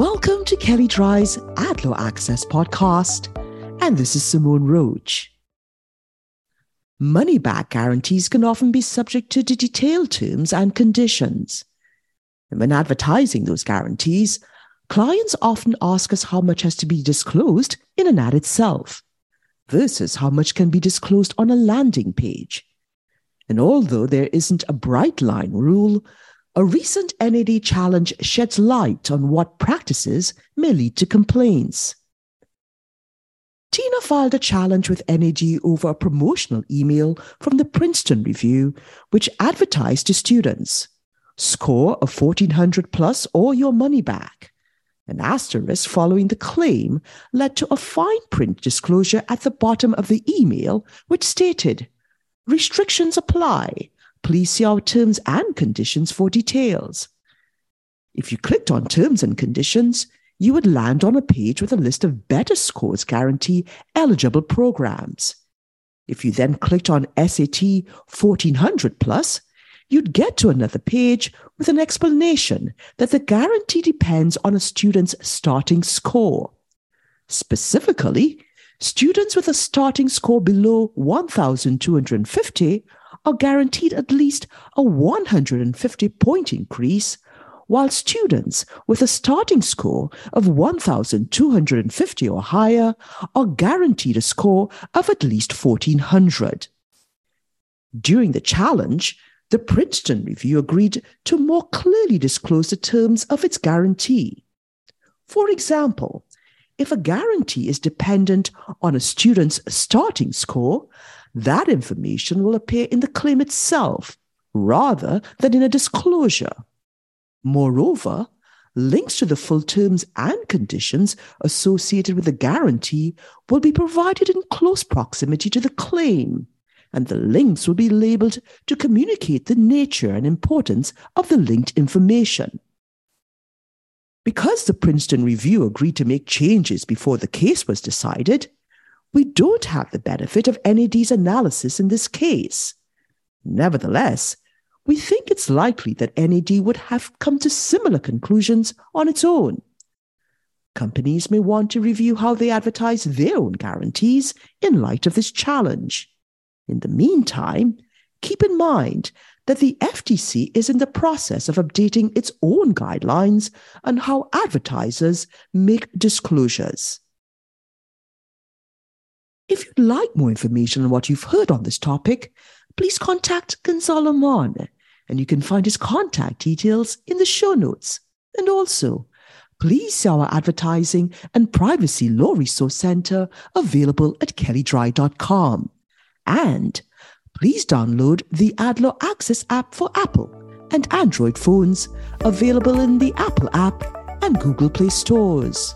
Welcome to Kelley Drye's Ad Law Access podcast, and this is Simone Roach. Money back guarantees can often be subject to detailed terms and conditions. And when advertising those guarantees, clients often ask us how much has to be disclosed in an ad itself versus how much can be disclosed on a landing page. And although there isn't a bright line rule, a recent NAD challenge sheds light on what practices may lead to complaints. TINA filed a challenge with NAD over a promotional email from the Princeton Review, which advertised to students score a 1400 plus or your money back. An asterisk following the claim led to a fine print disclosure at the bottom of the email, which stated Restrictions apply. Please see our terms and conditions for details. If you clicked on terms and conditions, you would land on a page with a list of better scores guarantee eligible programs. If you then clicked on SAT 1400 plus, you'd get to another page with an explanation that the guarantee depends on a student's starting score. Specifically, students with a starting score below 1,250 are guaranteed at least a 150 point increase, while students with a starting score of 1,250 or higher are guaranteed a score of at least 1,400. During the challenge, the Princeton Review agreed to more clearly disclose the terms of its guarantee. For example, if a guarantee is dependent on a student's starting score, that information will appear in the claim itself rather than in a disclosure. Moreover, links to the full terms and conditions associated with the guarantee will be provided in close proximity to the claim, and the links will be labeled to communicate the nature and importance of the linked information. Because the Princeton Review agreed to make changes before the case was decided, we don't have the benefit of NAD's analysis in this case. Nevertheless, we think it's likely that NAD would have come to similar conclusions on its own. Companies may want to review how they advertise their own guarantees in light of this challenge. In the meantime, keep in mind that the FTC is in the process of updating its own guidelines on how advertisers make disclosures. Like more information on what you've heard on this topic, please contact Gonzalo Mon, and you can find his contact details in the show notes. And also, please see our advertising and privacy law resource center available at kelleydrye.com. And please download the AdLaw Access app for Apple and Android phones, available in the Apple app and Google Play stores.